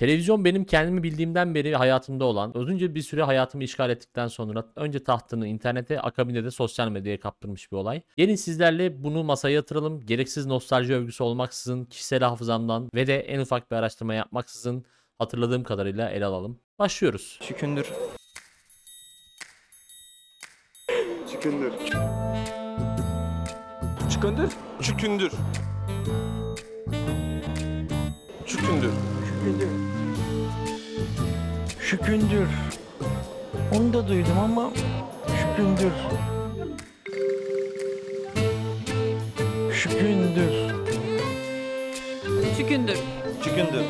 Televizyon benim kendimi bildiğimden beri hayatımda olan, uzunca bir süre hayatımı işgal ettikten sonra önce tahtını internete, akabinde de sosyal medyaya kaptırmış bir olay. Gelin sizlerle bunu masaya yatıralım. Gereksiz nostalji övgüsü olmaksızın, kişisel hafızamdan ve de en ufak bir araştırma yapmaksızın hatırladığım kadarıyla ele alalım. Başlıyoruz. Şükündür. Çıkındır. Şükündür. Çükündür. Çükündür. Şükündür. Onu da duydum ama şükündür. Şükündür. Çükündür. Şükündür.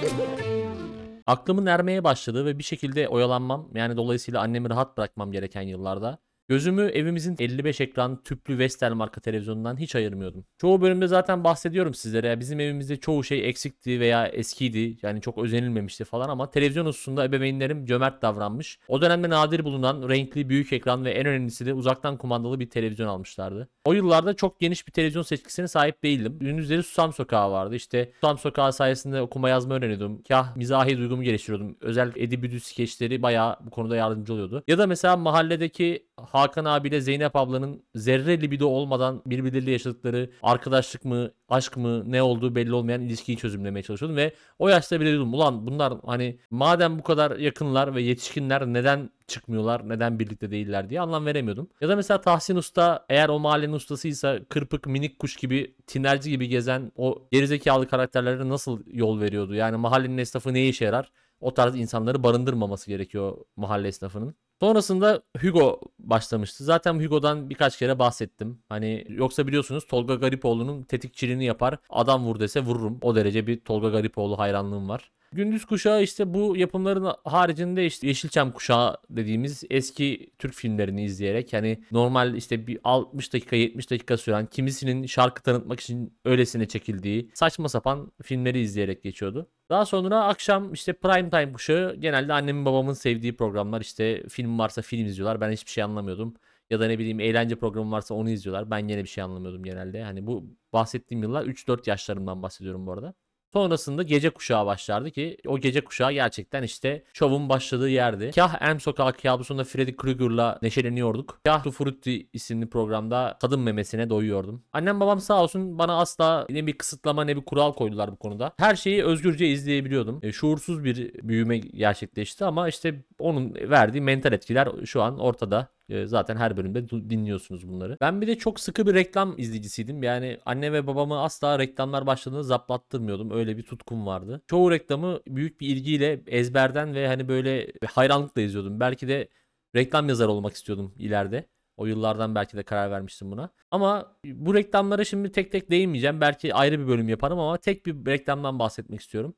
Aklımın ermeye başladığı ve bir şekilde oyalanmam yani dolayısıyla annemi rahat bırakmam gereken yıllarda gözümü evimizin 55 ekran tüplü Vestel marka televizyonundan hiç ayırmıyordum. Çoğu bölümde zaten bahsediyorum sizlere. Bizim evimizde çoğu şey eksikti veya eskiydi. Yani çok özenilmemişti falan ama televizyon hususunda ebeveynlerim cömert davranmış. O dönemde nadir bulunan renkli büyük ekran ve en önemlisi de uzaktan kumandalı bir televizyon almışlardı. O yıllarda çok geniş bir televizyon seçkisine sahip değildim. Gündüzleri Susam Sokağı vardı. İşte Susam Sokağı sayesinde okuma yazma öğreniyordum. Kah mizahi duygumu geliştiriyordum. Özel Eddie Büdü skeçleri bayağı bu konuda yardımcı oluyordu. Ya da mesela mahalledeki Hakan abiyle Zeynep ablanın zerre libido olmadan birbirleriyle yaşadıkları arkadaşlık mı, aşk mı, ne olduğu belli olmayan ilişkiyi çözümlemeye çalışıyordum ve o yaşta bile diyordum ulan bunlar hani madem bu kadar yakınlar ve yetişkinler neden çıkmıyorlar, neden birlikte değiller diye anlam veremiyordum. Ya da mesela Tahsin Usta eğer o mahallenin ustasıysa kırpık minik kuş gibi tinerci gibi gezen o gerizekalı karakterlere nasıl yol veriyordu? Yani mahallenin esnafı ne işe yarar? O tarz insanları barındırmaması gerekiyor mahalle esnafının. Sonrasında Hugo başlamıştı. Zaten Hugo'dan birkaç kere bahsettim. Hani yoksa biliyorsunuz Tolga Garipoğlu'nun tetikçiliğini yapar. Adam vur dese vururum. O derece bir Tolga Garipoğlu hayranlığım var. Gündüz kuşağı işte bu yapımların haricinde işte Yeşilçam kuşağı dediğimiz eski Türk filmlerini izleyerek hani normal işte bir 60 dakika 70 dakika süren kimisinin şarkı tanıtmak için öylesine çekildiği saçma sapan filmleri izleyerek geçiyordu. Daha sonra akşam işte prime time kuşağı genelde annemin babamın sevdiği programlar işte film varsa film izliyorlar. Ben hiçbir şey anlamıyordum. Ya da ne bileyim eğlence programı varsa onu izliyorlar. Ben yine bir şey anlamıyordum genelde. Hani bu bahsettiğim yıllar 3-4 yaşlarımdan bahsediyorum bu arada. Sonrasında gece kuşağı başlardı ki o gece kuşağı gerçekten işte şovun başladığı yerdi. Kah M Sokak kabusunda Freddy Krueger'la neşeleniyorduk. Kah Tu Frutti isimli programda kadın memesine doyuyordum. Annem babam sağ olsun bana asla ne bir kısıtlama ne bir kural koydular bu konuda. Her şeyi özgürce izleyebiliyordum. E, şuursuz bir büyüme gerçekleşti ama işte onun verdiği mental etkiler şu an ortada. E, Zaten her bölümde dinliyorsunuz bunları. Ben bir de çok sıkı bir reklam izleyicisiydim. Yani anne ve babamı asla reklamlar başladığında zaplattırmıyordum. Öyle bir tutkum vardı. Çoğu reklamı büyük bir ilgiyle ezberden ve hani böyle hayranlıkla izliyordum. Belki de reklam yazarı olmak istiyordum ileride. O yıllardan belki de karar vermiştim buna. Ama bu reklamlara şimdi tek tek değinmeyeceğim. Belki ayrı bir bölüm yaparım ama tek bir reklamdan bahsetmek istiyorum.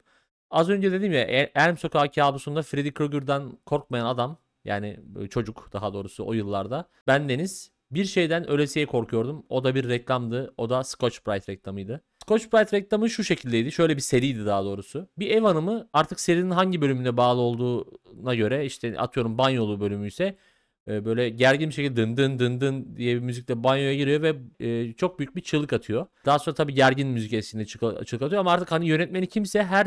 Az önce dedim ya E- Elm Sokağı kabusunda Freddy Krueger'dan korkmayan adam yani böyle çocuk daha doğrusu o yıllarda. Ben Deniz bir şeyden ölesiye korkuyordum. O da bir reklamdı. O da Scotch Brite reklamıydı. Scotch Brite reklamı şu şekildeydi. Şöyle bir seriydi daha doğrusu. Bir ev hanımı artık serinin hangi bölümüne bağlı olduğuna göre işte atıyorum banyolu bölümü ise e, böyle gergin bir şekilde dın dın dın dın diye bir müzikle banyoya giriyor ve e, çok büyük bir çığlık atıyor. Daha sonra tabii gergin müzik eşliğinde çığlık atıyor ama artık hani yönetmeni kimse her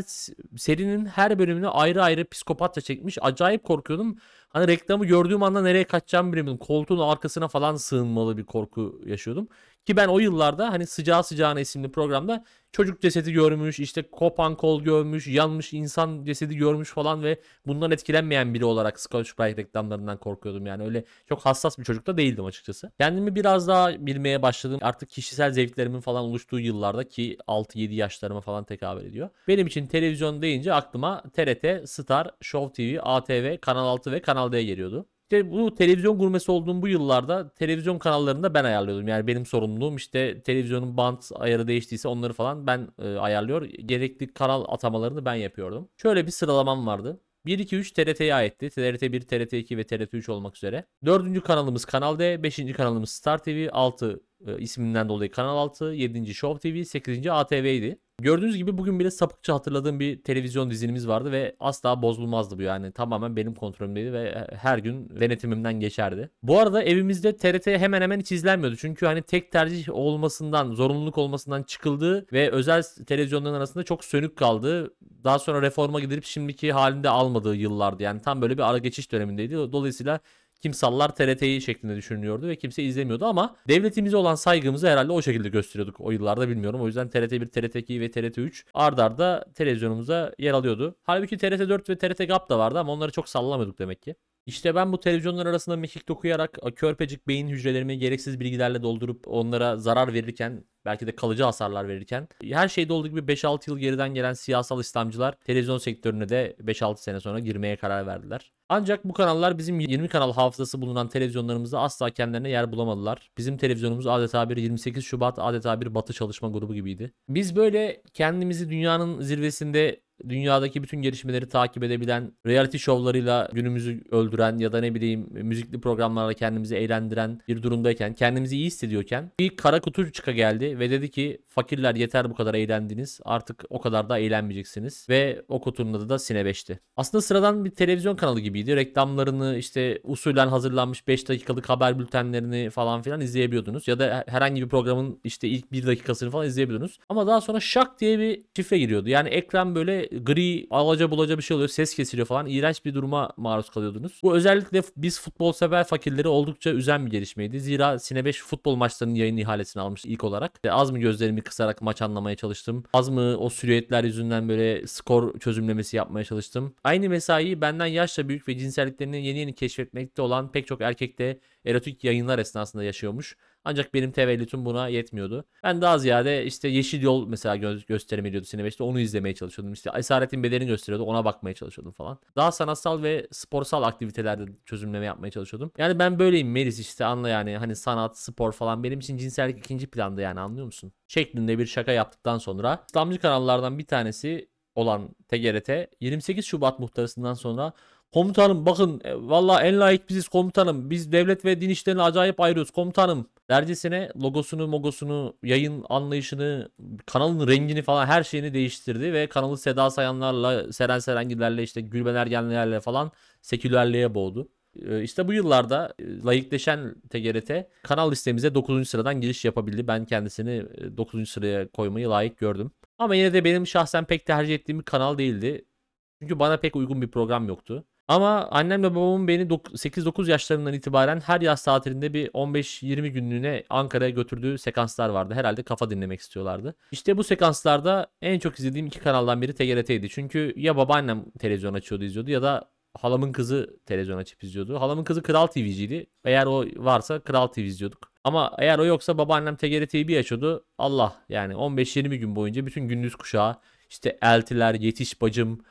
serinin her bölümünü ayrı ayrı psikopatça çekmiş. Acayip korkuyordum. Hani reklamı gördüğüm anda nereye kaçacağımı bilmiyordum. Koltuğun arkasına falan sığınmalı bir korku yaşıyordum. Ki ben o yıllarda hani Sıcağı Sıcağına isimli programda çocuk cesedi görmüş, işte kopan kol görmüş, yanmış insan cesedi görmüş falan ve bundan etkilenmeyen biri olarak Scotch Brite reklamlarından korkuyordum. Yani öyle çok hassas bir çocuk da değildim açıkçası. Kendimi biraz daha bilmeye başladım. Artık kişisel zevklerimin falan oluştuğu yıllarda ki 6-7 yaşlarıma falan tekabül ediyor. Benim için televizyon deyince aklıma TRT, Star, Show TV, ATV, Kanal 6 ve Kanal D geliyordu. İşte bu televizyon gurmesi olduğum bu yıllarda televizyon kanallarını da ben ayarlıyordum. Yani benim sorumluluğum işte televizyonun bant ayarı değiştiyse onları falan ben e, ayarlıyor. Gerekli kanal atamalarını ben yapıyordum. Şöyle bir sıralamam vardı. 1, 2, 3 TRT'ye aitti. TRT 1, TRT 2 ve TRT 3 olmak üzere. Dördüncü kanalımız Kanal D, beşinci kanalımız Star TV, 6 e, isminden dolayı Kanal 6, 7. Show TV, 8. ATV'ydi. Gördüğünüz gibi bugün bile sapıkça hatırladığım bir televizyon dizilimiz vardı ve asla bozulmazdı bu yani. Tamamen benim kontrolümdeydi ve her gün denetimimden geçerdi. Bu arada evimizde TRT hemen hemen hiç izlenmiyordu. Çünkü hani tek tercih olmasından, zorunluluk olmasından çıkıldı ve özel televizyonların arasında çok sönük kaldı. Daha sonra reforma gidilip şimdiki halinde almadığı yıllardı. Yani tam böyle bir ara geçiş dönemindeydi. Dolayısıyla kimsallar TRT'yi şeklinde düşünüyordu ve kimse izlemiyordu ama devletimize olan saygımızı herhalde o şekilde gösteriyorduk o yıllarda bilmiyorum. O yüzden TRT 1, TRT 2 ve TRT 3 ard arda televizyonumuza yer alıyordu. Halbuki TRT 4 ve TRT GAP da vardı ama onları çok sallamıyorduk demek ki. İşte ben bu televizyonlar arasında mekik dokuyarak körpecik beyin hücrelerimi gereksiz bilgilerle doldurup onlara zarar verirken belki de kalıcı hasarlar verirken her şeyde olduğu gibi 5-6 yıl geriden gelen siyasal İslamcılar televizyon sektörüne de 5-6 sene sonra girmeye karar verdiler. Ancak bu kanallar bizim 20 kanal hafızası bulunan televizyonlarımızda asla kendilerine yer bulamadılar. Bizim televizyonumuz adeta bir 28 Şubat adeta bir batı çalışma grubu gibiydi. Biz böyle kendimizi dünyanın zirvesinde dünyadaki bütün gelişmeleri takip edebilen, reality şovlarıyla günümüzü öldüren ya da ne bileyim müzikli programlarla kendimizi eğlendiren bir durumdayken, kendimizi iyi hissediyorken bir kara kutu çıka geldi ve dedi ki fakirler yeter bu kadar eğlendiniz artık o kadar da eğlenmeyeceksiniz ve o kutunun adı da Sine 5'ti. Aslında sıradan bir televizyon kanalı gibiydi. Reklamlarını işte usulen hazırlanmış 5 dakikalık haber bültenlerini falan filan izleyebiliyordunuz ya da herhangi bir programın işte ilk 1 dakikasını falan izleyebiliyordunuz. Ama daha sonra şak diye bir şifre giriyordu. Yani ekran böyle gri, alaca bulaca bir şey oluyor. Ses kesiliyor falan. İğrenç bir duruma maruz kalıyordunuz. Bu özellikle biz futbol sever fakirleri oldukça üzen bir gelişmeydi. Zira Sine 5 futbol maçlarının yayın ihalesini almış ilk olarak. E, Az mı gözlerimi kısarak maç anlamaya çalıştım. Az mı o silüetler yüzünden böyle skor çözümlemesi yapmaya çalıştım. Aynı mesaiyi benden yaşça büyük ve cinselliklerini yeni yeni keşfetmekte olan pek çok erkek de erotik yayınlar esnasında yaşıyormuş. Ancak benim tevellütüm buna yetmiyordu. Ben daha ziyade işte Yeşil Yol mesela gö- gösterim ediyordu Sine 5'te onu izlemeye çalışıyordum. İşte Esaretin Bedeli'ni gösteriyordu ona bakmaya çalışıyordum falan. Daha sanatsal ve sporsal aktivitelerde çözümleme yapmaya çalışıyordum. Yani ben böyleyim Melis işte anla yani hani sanat, spor falan benim için cinsellik ikinci planda yani anlıyor musun? Şeklinde bir şaka yaptıktan sonra İslamcı kanallardan bir tanesi olan TGRT 28 Şubat muhtarısından sonra Komutanım bakın e, valla en layık biziz komutanım. Biz devlet ve din işlerini acayip ayırıyoruz komutanım. Dercesine logosunu, mogosunu, yayın anlayışını, kanalın rengini falan her şeyini değiştirdi ve kanalı Seda Sayanlarla, Seren Serengillerle işte Gülben Ergenlerle falan sekülerliğe boğdu. Ee, İşte bu yıllarda e, layıkleşen TGRT kanal listemize 9. sıradan giriş yapabildi. Ben kendisini 9. sıraya koymayı layık gördüm. Ama yine de benim şahsen pek tercih ettiğim bir kanal değildi. Çünkü bana pek uygun bir program yoktu. Ama annemle babamın beni dok- 8-9 yaşlarından itibaren her yaz tatilinde bir 15-20 günlüğüne Ankara'ya götürdüğü sekanslar vardı. Herhalde kafa dinlemek istiyorlardı. İşte bu sekanslarda en çok izlediğim iki kanaldan biri TGRT'ydi. Çünkü ya babaannem televizyon açıyordu izliyordu ya da halamın kızı televizyon açıp izliyordu. Halamın kızı Kral TV'ciydi. Eğer o varsa Kral TV izliyorduk. Ama eğer o yoksa babaannem TGRT'yi bir açıyordu. Allah yani 15-20 gün boyunca bütün gündüz kuşağı işte Eltiler, Yetiş Bacım,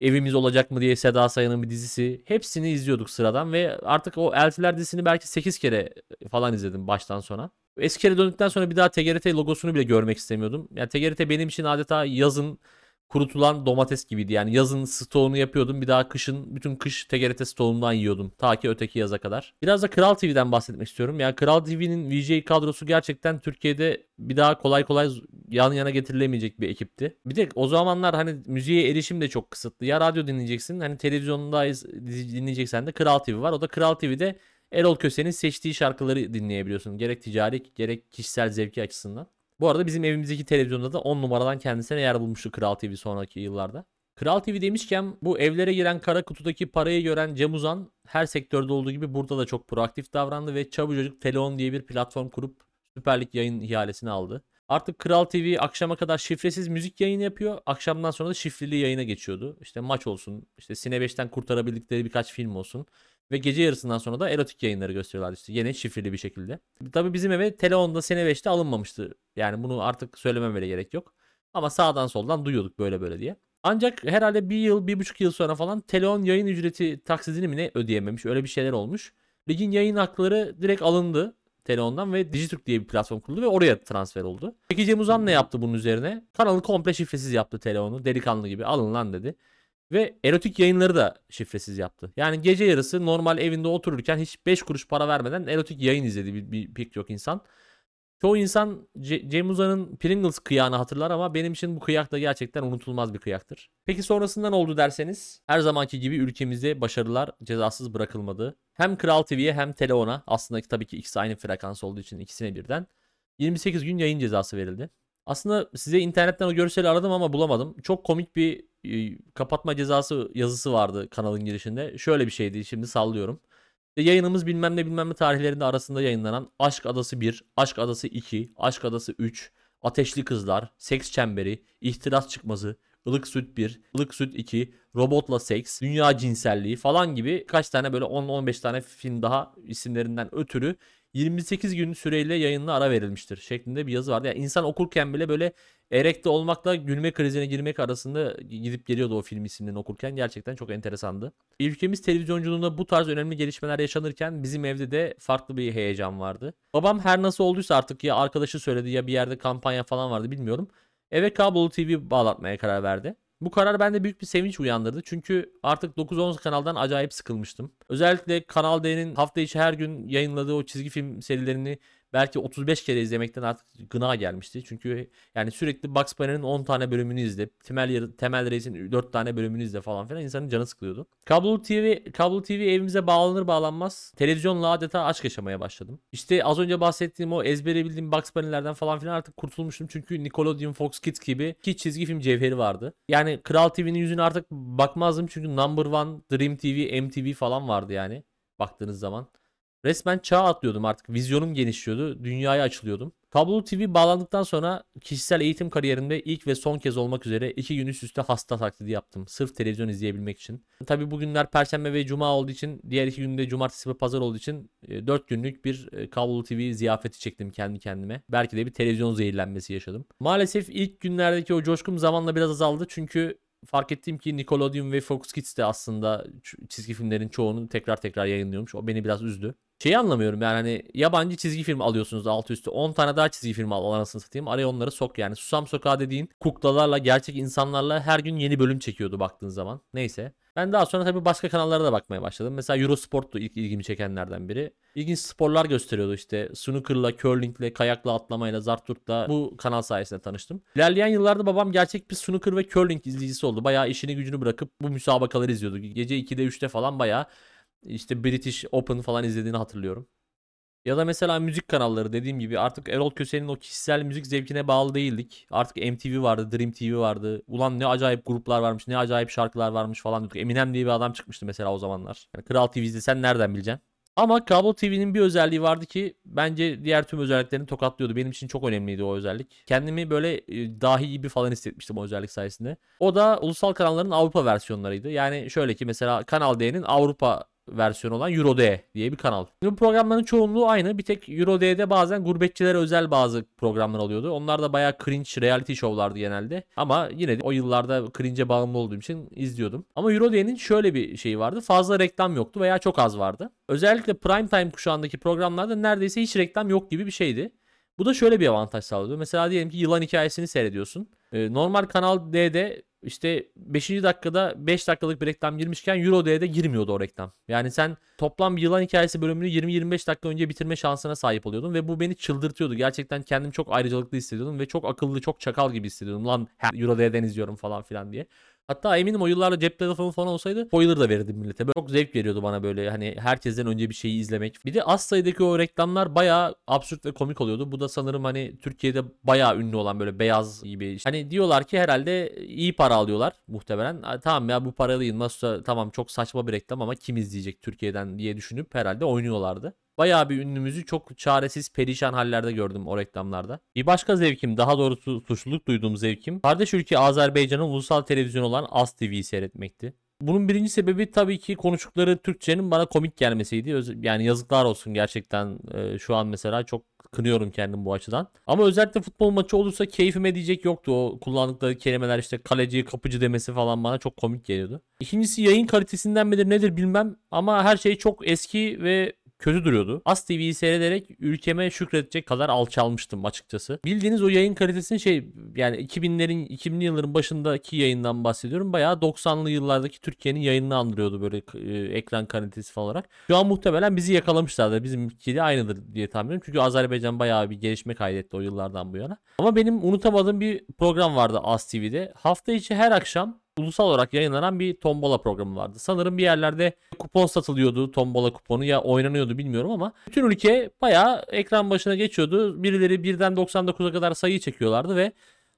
Evimiz olacak mı diye Seda Sayan'ın bir dizisi. Hepsini izliyorduk sıradan ve artık o Eltiler dizisini belki 8 kere falan izledim baştan sona. Eskişehir'e döndükten sonra bir daha TGRT logosunu bile görmek istemiyordum. Yani TGRT benim için adeta yazın kurutulan domates gibiydi. Yani yazın stoğunu yapıyordum. Bir daha kışın bütün kış TGRT stoğundan yiyordum. Ta ki öteki yaza kadar. Biraz da Kral TV'den bahsetmek istiyorum. Yani Kral TV'nin VJ kadrosu gerçekten Türkiye'de bir daha kolay kolay yan yana getirilemeyecek bir ekipti. Bir de o zamanlar hani müziğe erişim de çok kısıtlı. Ya radyo dinleyeceksin hani televizyonda dinleyeceksen de Kral TV var. O da Kral TV'de Erol Köse'nin seçtiği şarkıları dinleyebiliyorsun. Gerek ticari gerek kişisel zevki açısından. Bu arada bizim evimizdeki televizyonda da 10 numaradan kendisine yer bulmuştu Kral TV sonraki yıllarda. Kral TV demişken bu evlere giren kara kutudaki parayı gören Cem Uzan her sektörde olduğu gibi burada da çok proaktif davrandı ve Çabucacık Teleon diye bir platform kurup Süper Lig yayın ihalesini aldı. Artık Kral TV akşama kadar şifresiz müzik yayını yapıyor. Akşamdan sonra da şifreli yayına geçiyordu. İşte maç olsun, işte Sine 5'ten kurtarabildikleri birkaç film olsun. Ve gece yarısından sonra da erotik yayınları gösteriyorlardı işte yine şifreli bir şekilde. Tabii bizim eve Teleon'da Sene 5'te alınmamıştı. Yani bunu artık söylememe gerek yok. Ama sağdan soldan duyuyorduk böyle böyle diye. Ancak herhalde bir yıl, bir buçuk yıl sonra falan Teleon yayın ücreti taksidini mi ne ödeyememiş. Öyle bir şeyler olmuş. Ligin yayın hakları direkt alındı Teleon'dan ve Dijitürk diye bir platform kuruldu ve oraya transfer oldu. Peki Cem Uzan ne yaptı bunun üzerine? Kanalı komple şifresiz yaptı Teleon'u. Delikanlı gibi alın lan dedi. Ve erotik yayınları da şifresiz yaptı. Yani gece yarısı normal evinde otururken hiç 5 kuruş para vermeden erotik yayın izledi bir, bir, pek çok insan. Çoğu insan C- Cem Uzan'ın Pringles kıyağını hatırlar ama benim için bu kıyak da gerçekten unutulmaz bir kıyaktır. Peki sonrasında ne oldu derseniz her zamanki gibi ülkemizde başarılar cezasız bırakılmadı. Hem Kral TV'ye hem Teleon'a aslında tabii ki ikisi aynı frekans olduğu için ikisine birden 28 gün yayın cezası verildi. Aslında size internetten o görseli aradım ama bulamadım. Çok komik bir e, kapatma cezası yazısı vardı kanalın girişinde. Şöyle bir şeydi şimdi sallıyorum. Yayınımız bilmem ne bilmem ne tarihlerinde arasında yayınlanan Aşk Adası 1, Aşk Adası 2, Aşk Adası 3, Ateşli Kızlar, Seks Çemberi, İhtiras Çıkmazı, Ilık Süt 1, Ilık Süt 2, Robotla Seks, Dünya Cinselliği falan gibi kaç tane böyle 10-15 tane film daha isimlerinden ötürü 28 gün süreyle yayınına ara verilmiştir şeklinde bir yazı vardı. Yani insan okurken bile böyle erekte olmakla gülme krizine girmek arasında gidip geliyordu o film isimlerini okurken. Gerçekten çok enteresandı. Ülkemiz televizyonculuğunda bu tarz önemli gelişmeler yaşanırken bizim evde de farklı bir heyecan vardı. Babam her nasıl olduysa artık ya arkadaşı söyledi ya bir yerde kampanya falan vardı bilmiyorum. Eve kablolu TV bağlatmaya karar verdi. Bu karar bende büyük bir sevinç uyandırdı. Çünkü artık 9-10 kanaldan acayip sıkılmıştım. Özellikle Kanal D'nin hafta içi her gün yayınladığı o çizgi film serilerini belki 35 kere izlemekten artık gına gelmişti. Çünkü yani sürekli Bugs Bunny'nin 10 tane bölümünü izle, Temel, Temel Reis'in 4 tane bölümünü izle falan filan insanın canı sıkılıyordu. Kablo TV, kablo TV evimize bağlanır bağlanmaz televizyonla adeta aşk yaşamaya başladım. İşte az önce bahsettiğim o ezbere bildiğim Bugs Bunny'lerden falan filan artık kurtulmuştum. Çünkü Nickelodeon, Fox Kids gibi iki çizgi film cevheri vardı. Yani Kral TV'nin yüzüne artık bakmazdım çünkü Number One, Dream TV, MTV falan vardı yani baktığınız zaman. Resmen çağ atlıyordum artık. Vizyonum genişliyordu. Dünyaya açılıyordum. Kablolu TV bağlandıktan sonra kişisel eğitim kariyerimde ilk ve son kez olmak üzere iki gün üst üste hasta taklidi yaptım. Sırf televizyon izleyebilmek için. Tabi bugünler perşembe ve cuma olduğu için diğer iki günde cumartesi ve pazar olduğu için 4 günlük bir e, kablolu TV ziyafeti çektim kendi kendime. Belki de bir televizyon zehirlenmesi yaşadım. Maalesef ilk günlerdeki o coşkum zamanla biraz azaldı çünkü fark ettim ki Nickelodeon ve Fox Kids de aslında çizgi filmlerin çoğunu tekrar tekrar yayınlıyormuş. O beni biraz üzdü. Şeyi anlamıyorum yani hani yabancı çizgi film alıyorsunuz altı üstü 10 tane daha çizgi film al anasını satayım araya onları sok yani. Susam Sokağı dediğin kuklalarla gerçek insanlarla her gün yeni bölüm çekiyordu baktığın zaman. Neyse. Ben daha sonra tabii başka kanallara da bakmaya başladım. Mesela Eurosport'tu ilk ilgimi çekenlerden biri. İlginç sporlar gösteriyordu işte. Snooker'la, curling'le, kayakla, atlamayla, zarturtla bu kanal sayesinde tanıştım. İlerleyen yıllarda babam gerçek bir snooker ve curling izleyicisi oldu. Bayağı işini gücünü bırakıp bu müsabakaları izliyordu. Gece 2'de 3'te falan bayağı işte British Open falan izlediğini hatırlıyorum. Ya da mesela müzik kanalları dediğim gibi artık Erol Köse'nin o kişisel müzik zevkine bağlı değildik. Artık MTV vardı, Dream TV vardı. Ulan ne acayip gruplar varmış, ne acayip şarkılar varmış falan diyorduk. Eminem diye bir adam çıkmıştı mesela o zamanlar. Yani Kral TV'de sen nereden bileceksin? Ama Kablo TV'nin bir özelliği vardı ki bence diğer tüm özelliklerini tokatlıyordu. Benim için çok önemliydi o özellik. Kendimi böyle e, dahi gibi falan hissetmiştim o özellik sayesinde. O da ulusal kanalların Avrupa versiyonlarıydı. Yani şöyle ki mesela Kanal D'nin Avrupa versiyonu olan Euro D diye bir kanal. Bu programların çoğunluğu aynı. Bir tek Euro D'de bazen gurbetçilere özel bazı programlar oluyordu. Onlar da bayağı cringe reality show'lardı genelde. Ama yine de o yıllarda cringe'e bağımlı olduğum için izliyordum. Ama Euro D'nin şöyle bir şeyi vardı. Fazla reklam yoktu veya çok az vardı. Özellikle prime time kuşağındaki programlarda neredeyse hiç reklam yok gibi bir şeydi. Bu da şöyle bir avantaj sağlıyordu. Mesela diyelim ki yılan hikayesini seyrediyorsun. Ee, normal Kanal D'de işte 5. dakikada 5 dakikalık bir reklam girmişken Euro D'de girmiyordu o reklam. Yani sen toplam bir yılan hikayesi bölümünü 20-25 dakika önce bitirme şansına sahip oluyordun ve bu beni çıldırtıyordu. Gerçekten kendim çok ayrıcalıklı hissediyordum ve çok akıllı, çok çakal gibi hissediyordum. Lan her Euro D'den izliyorum falan filan diye. Hatta eminim o yıllarda cep telefonu falan olsaydı spoiler da verirdim millete. Böyle çok zevk veriyordu bana böyle hani herkesten önce bir şeyi izlemek. Bir de az sayıdaki o reklamlar bayağı absürt ve komik oluyordu. Bu da sanırım hani Türkiye'de bayağı ünlü olan böyle beyaz gibi. Hani diyorlar ki herhalde iyi para alıyorlar muhtemelen. Tamam ya bu paralıyım nasılsa tamam çok saçma bir reklam ama kim izleyecek Türkiye'den diye düşünüp herhalde oynuyorlardı. Bayağı bir ünlümüzü çok çaresiz, perişan hallerde gördüm o reklamlarda. Bir başka zevkim, daha doğrusu suçluluk duyduğum zevkim, kardeş ülke Azerbaycan'ın ulusal televizyonu olan AS TV'yi seyretmekti. Bunun birinci sebebi tabii ki konuştukları Türkçenin bana komik gelmesiydi. Yani yazıklar olsun gerçekten e, şu an mesela çok kınıyorum kendim bu açıdan. Ama özellikle futbol maçı olursa keyfime diyecek yoktu. O kullandıkları kelimeler işte kaleci, kapıcı demesi falan bana çok komik geliyordu. İkincisi yayın kalitesinden midir nedir bilmem ama her şey çok eski ve kötü duruyordu. As TV'yi seyrederek ülkeme şükredecek kadar alçalmıştım açıkçası. Bildiğiniz o yayın kalitesini şey yani 2000'lerin 2000'li yılların başındaki yayından bahsediyorum. Bayağı 90'lı yıllardaki Türkiye'nin yayınını andırıyordu böyle e, ekran kalitesi falan olarak. Şu an muhtemelen bizi yakalamışlardır. Bizimki de aynıdır diye tahmin ediyorum. Çünkü Azerbaycan bayağı bir gelişme kaydetti o yıllardan bu yana. Ama benim unutamadığım bir program vardı As TV'de. Hafta içi her akşam ulusal olarak yayınlanan bir tombola programı vardı. Sanırım bir yerlerde kupon satılıyordu tombola kuponu ya oynanıyordu bilmiyorum ama bütün ülke bayağı ekran başına geçiyordu. Birileri birden 99'a kadar sayı çekiyorlardı ve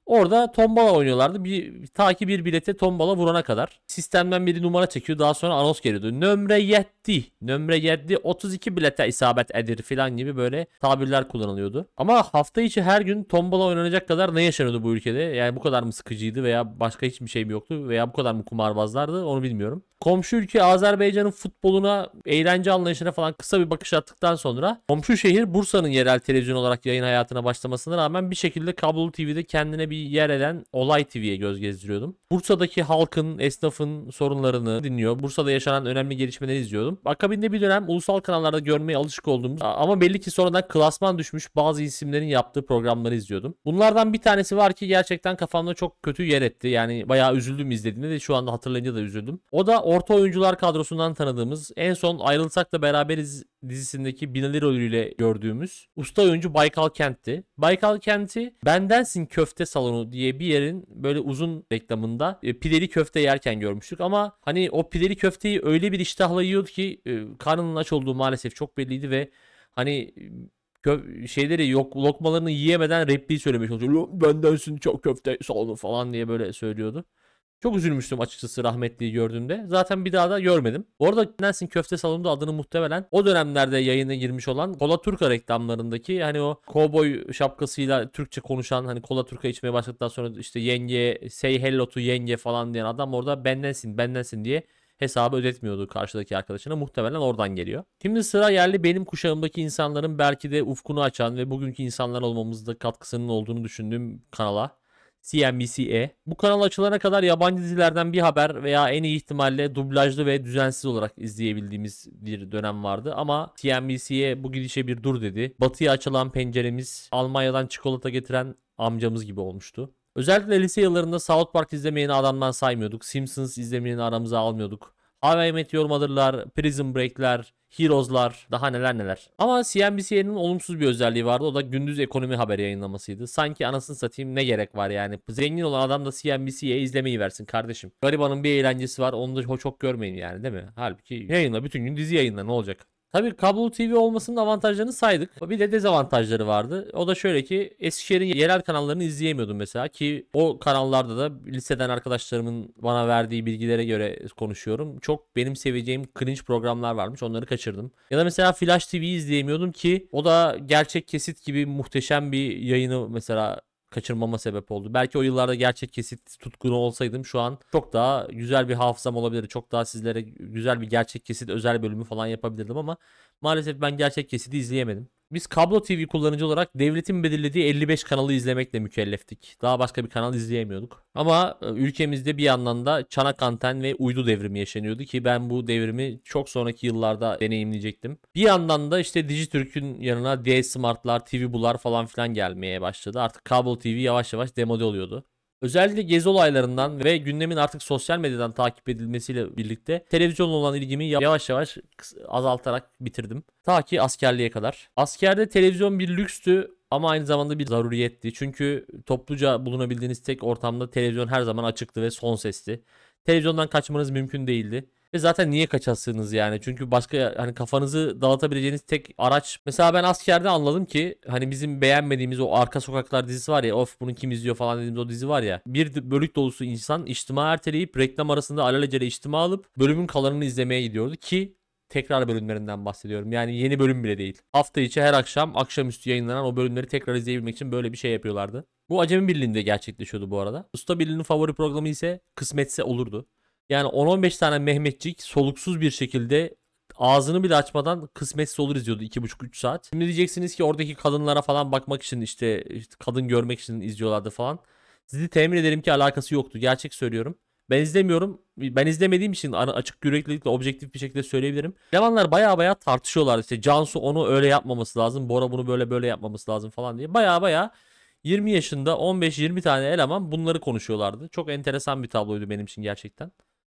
Orada tombala oynuyorlardı. Bir, ta ki bir bilete tombala vurana kadar. Sistemden biri numara çekiyor. Daha sonra anons geliyordu. Nömre yetti. Nömre yetti. 32 bilete isabet edir falan gibi böyle tabirler kullanılıyordu. Ama hafta içi her gün tombala oynanacak kadar ne yaşanıyordu bu ülkede? Yani bu kadar mı sıkıcıydı veya başka hiçbir şey mi yoktu veya bu kadar mı kumarbazlardı onu bilmiyorum. Komşu ülke Azerbaycan'ın futboluna, eğlence anlayışına falan kısa bir bakış attıktan sonra komşu şehir Bursa'nın yerel televizyon olarak yayın hayatına başlamasına rağmen bir şekilde kablolu TV'de kendine bir yer eden Olay TV'ye göz gezdiriyordum. Bursa'daki halkın, esnafın sorunlarını dinliyor. Bursa'da yaşanan önemli gelişmeleri izliyordum. Akabinde bir dönem ulusal kanallarda görmeye alışık olduğumuz ama belli ki sonradan klasman düşmüş bazı isimlerin yaptığı programları izliyordum. Bunlardan bir tanesi var ki gerçekten kafamda çok kötü yer etti. Yani bayağı üzüldüm izlediğimde de şu anda hatırlayınca da üzüldüm. O da orta oyuncular kadrosundan tanıdığımız en son ayrılsak da beraberiz dizisindeki Binali rolüyle gördüğümüz usta oyuncu Baykal Kent'ti. Baykal Kent'i Bendensin Köfte Salonu diye bir yerin böyle uzun reklamında e, pideli köfte yerken görmüştük ama hani o pideli köfteyi öyle bir iştahla yiyordu ki e, karnının aç olduğu maalesef çok belliydi ve hani kö- şeyleri yok lokmalarını yiyemeden repliği söylemeye çalışıyor. "Lo- Bendensin çok köfte salonu falan diye böyle söylüyordu. Çok üzülmüştüm açıkçası rahmetliyi gördüğümde. Zaten bir daha da görmedim. Bu arada Nensin Köfte Salonu'nda adını muhtemelen o dönemlerde yayına girmiş olan Kola Turka reklamlarındaki hani o kovboy şapkasıyla Türkçe konuşan hani Kola Turka içmeye başladıktan sonra işte yenge say hello to yenge falan diyen adam orada bendensin bendensin diye hesabı ödetmiyordu karşıdaki arkadaşına. Muhtemelen oradan geliyor. Şimdi sıra yerli benim kuşağımdaki insanların belki de ufkunu açan ve bugünkü insanlar olmamızda katkısının olduğunu düşündüğüm kanala. CNBC-E. Bu kanal açılana kadar yabancı dizilerden bir haber veya en iyi ihtimalle dublajlı ve düzensiz olarak izleyebildiğimiz bir dönem vardı. Ama CNBC'ye bu gidişe bir dur dedi. Batıya açılan penceremiz Almanya'dan çikolata getiren amcamız gibi olmuştu. Özellikle lise yıllarında South Park izlemeyeni adamdan saymıyorduk. Simpsons izlemeyeni aramıza almıyorduk. How I Met Your Mother'lar, Prison Break'ler, Heroes'lar, daha neler neler. Ama CNBC'nin olumsuz bir özelliği vardı. O da gündüz ekonomi haberi yayınlamasıydı. Sanki anasını satayım ne gerek var yani. Zengin olan adam da CNBC'ye izlemeyi versin kardeşim. Garibanın bir eğlencesi var. Onu da çok görmeyin yani değil mi? Halbuki yayınla bütün gün dizi yayınla ne olacak? Tabii kablo TV olmasının avantajlarını saydık. Bir de dezavantajları vardı. O da şöyle ki Eskişehir'in yerel kanallarını izleyemiyordum mesela ki o kanallarda da liseden arkadaşlarımın bana verdiği bilgilere göre konuşuyorum. Çok benim seveceğim cringe programlar varmış. Onları kaçırdım. Ya da mesela Flash TV izleyemiyordum ki o da gerçek kesit gibi muhteşem bir yayını mesela kaçırmama sebep oldu. Belki o yıllarda gerçek kesit tutkunu olsaydım şu an çok daha güzel bir hafızam olabilirdi. Çok daha sizlere güzel bir gerçek kesit özel bölümü falan yapabilirdim ama maalesef ben gerçek kesiti izleyemedim. Biz kablo TV kullanıcı olarak devletin belirlediği 55 kanalı izlemekle mükelleftik. Daha başka bir kanal izleyemiyorduk. Ama e, ülkemizde bir yandan da çanak anten ve uydu devrimi yaşanıyordu ki ben bu devrimi çok sonraki yıllarda deneyimleyecektim. Bir yandan da işte Dijitürk'ün yanına D Smart'lar, TV Bular falan filan gelmeye başladı. Artık kablo TV yavaş yavaş demode oluyordu. Özellikle gezi olaylarından ve gündemin artık sosyal medyadan takip edilmesiyle birlikte televizyonla olan ilgimi yavaş yavaş azaltarak bitirdim. Ta ki askerliğe kadar. Askerde televizyon bir lükstü ama aynı zamanda bir zaruriyetti. Çünkü topluca bulunabildiğiniz tek ortamda televizyon her zaman açıktı ve son sesti. Televizyondan kaçmanız mümkün değildi. Ve zaten niye kaçasınız yani? Çünkü başka hani kafanızı dağıtabileceğiniz tek araç. Mesela ben askerde anladım ki hani bizim beğenmediğimiz o Arka Sokaklar dizisi var ya of bunu kim izliyor falan dediğimiz o dizi var ya. Bir bölük dolusu insan içtima erteleyip reklam arasında alelacele içtima alıp bölümün kalanını izlemeye gidiyordu ki tekrar bölümlerinden bahsediyorum. Yani yeni bölüm bile değil. Hafta içi her akşam akşamüstü yayınlanan o bölümleri tekrar izleyebilmek için böyle bir şey yapıyorlardı. Bu Acemi Birliği'nde gerçekleşiyordu bu arada. Usta Birliği'nin favori programı ise Kısmetse olurdu. Yani 10-15 tane Mehmetçik soluksuz bir şekilde ağzını bile açmadan kısmetse olur izliyordu 2,5-3 saat. Şimdi diyeceksiniz ki oradaki kadınlara falan bakmak için işte, işte kadın görmek için izliyorlardı falan. Sizi temin ederim ki alakası yoktu. Gerçek söylüyorum. Ben izlemiyorum. Ben izlemediğim için açık yüreklilikle objektif bir şekilde söyleyebilirim. Elemanlar baya baya tartışıyorlar. İşte Cansu onu öyle yapmaması lazım. Bora bunu böyle böyle yapmaması lazım falan diye. Baya baya 20 yaşında 15-20 tane eleman bunları konuşuyorlardı. Çok enteresan bir tabloydu benim için gerçekten.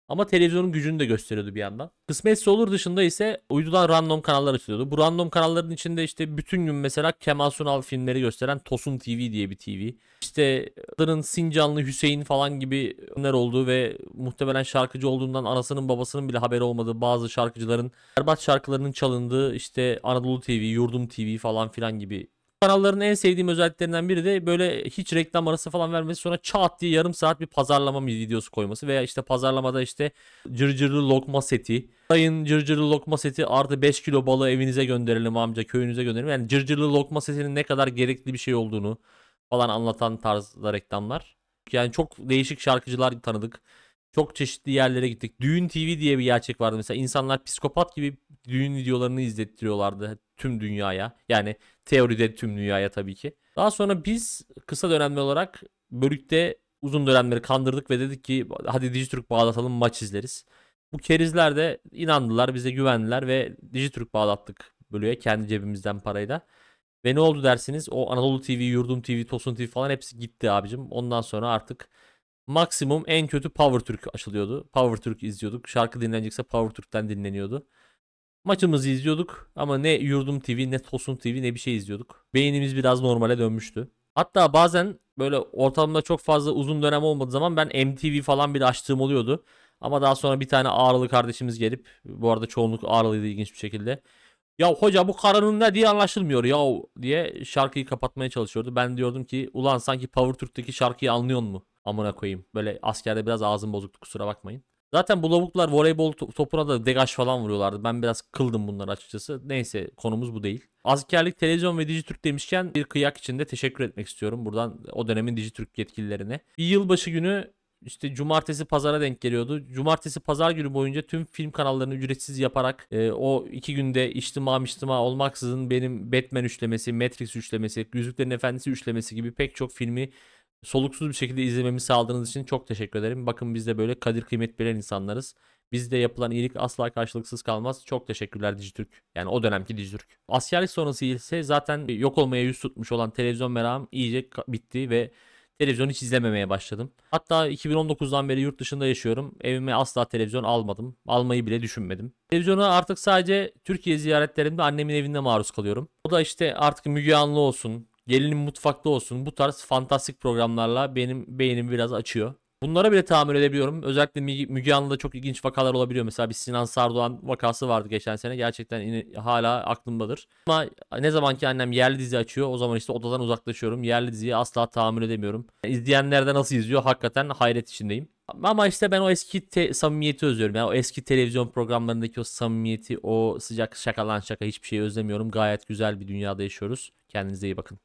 Ama televizyonun gücünü de gösteriyordu bir yandan. Kısmetse olur dışında ise uydudan random kanallar açılıyordu. Bu random kanalların içinde işte bütün gün mesela Kemal Sunal filmleri gösteren Tosun TV diye bir TV. İşte Adının Sincanlı Hüseyin falan gibi ünler olduğu ve muhtemelen şarkıcı olduğundan anasının babasının bile haberi olmadığı bazı şarkıcıların berbat şarkılarının çalındığı işte Anadolu TV, Yurdum TV falan filan gibi kanalların en sevdiğim özelliklerinden biri de böyle hiç reklam arası falan vermesi sonra çat diye yarım saat bir pazarlama videosu koyması veya işte pazarlamada işte cırcırlı lokma seti. Sayın cırcırlı lokma seti artı 5 kilo balığı evinize gönderelim amca köyünüze gönderelim. Yani cırcırlı lokma setinin ne kadar gerekli bir şey olduğunu falan anlatan tarzda reklamlar. Yani çok değişik şarkıcılar tanıdık çok çeşitli yerlere gittik. Düğün TV diye bir gerçek vardı mesela. İnsanlar psikopat gibi düğün videolarını izlettiriyorlardı tüm dünyaya. Yani teoride tüm dünyaya tabii ki. Daha sonra biz kısa dönemli olarak bölükte uzun dönemleri kandırdık ve dedik ki hadi Dijitürk bağlatalım maç izleriz. Bu kerizler de inandılar bize güvendiler ve Dijitürk bağlattık bölüye kendi cebimizden parayla. Ve ne oldu dersiniz? O Anadolu TV, Yurdum TV, Tosun TV falan hepsi gitti abicim. Ondan sonra artık maksimum en kötü Power Türk açılıyordu. Power Türk izliyorduk. Şarkı dinlenecekse Power Türk'ten dinleniyordu. Maçımızı izliyorduk ama ne Yurdum TV ne Tosun TV ne bir şey izliyorduk. Beynimiz biraz normale dönmüştü. Hatta bazen böyle ortamda çok fazla uzun dönem olmadığı zaman ben MTV falan bir açtığım oluyordu. Ama daha sonra bir tane Ağrılı kardeşimiz gelip bu arada çoğunluk Ağrılıydı ilginç bir şekilde. Ya hoca bu karının ne diye anlaşılmıyor ya diye şarkıyı kapatmaya çalışıyordu. Ben diyordum ki ulan sanki Power Türk'teki şarkıyı anlıyor mu? Amına koyayım. Böyle askerde biraz ağzım bozuktu kusura bakmayın. Zaten bu lavuklar voleybol to- topuna da degaj falan vuruyorlardı. Ben biraz kıldım bunları açıkçası. Neyse konumuz bu değil. Askerlik, televizyon ve Dijitürk demişken bir kıyak için de teşekkür etmek istiyorum. Buradan o dönemin Dijitürk yetkililerine. Bir yılbaşı günü işte cumartesi pazara denk geliyordu. Cumartesi pazar günü boyunca tüm film kanallarını ücretsiz yaparak e, o iki günde içtima miştima olmaksızın benim Batman üçlemesi, Matrix üçlemesi, Yüzüklerin Efendisi üçlemesi gibi pek çok filmi soluksuz bir şekilde izlememi sağladığınız için çok teşekkür ederim. Bakın biz de böyle kadir kıymet bilen insanlarız. Bizde yapılan iyilik asla karşılıksız kalmaz. Çok teşekkürler Dijitürk. Yani o dönemki Dijitürk. Askerlik sonrası ise zaten yok olmaya yüz tutmuş olan televizyon merakım iyice bitti ve televizyon hiç izlememeye başladım. Hatta 2019'dan beri yurt dışında yaşıyorum. Evime asla televizyon almadım. Almayı bile düşünmedim. Televizyona artık sadece Türkiye ziyaretlerimde annemin evinde maruz kalıyorum. O da işte artık Müge Anlı olsun, Gelinin Mutfakta olsun bu tarz fantastik programlarla benim beynimi biraz açıyor. Bunlara bile tahammül edebiliyorum. Özellikle Müge, Anlı'da çok ilginç vakalar olabiliyor. Mesela bir Sinan Sardoğan vakası vardı geçen sene. Gerçekten yine- hala aklımdadır. Ama ne zaman ki annem yerli dizi açıyor o zaman işte odadan uzaklaşıyorum. Yerli diziye asla tahammül edemiyorum. İzleyenler de nasıl izliyor hakikaten hayret içindeyim. Ama işte ben o eski te- samimiyeti özlüyorum. Yani o eski televizyon programlarındaki o samimiyeti, o sıcak şakalan şaka hiçbir şeyi özlemiyorum. Gayet güzel bir dünyada yaşıyoruz. Kendinize iyi bakın.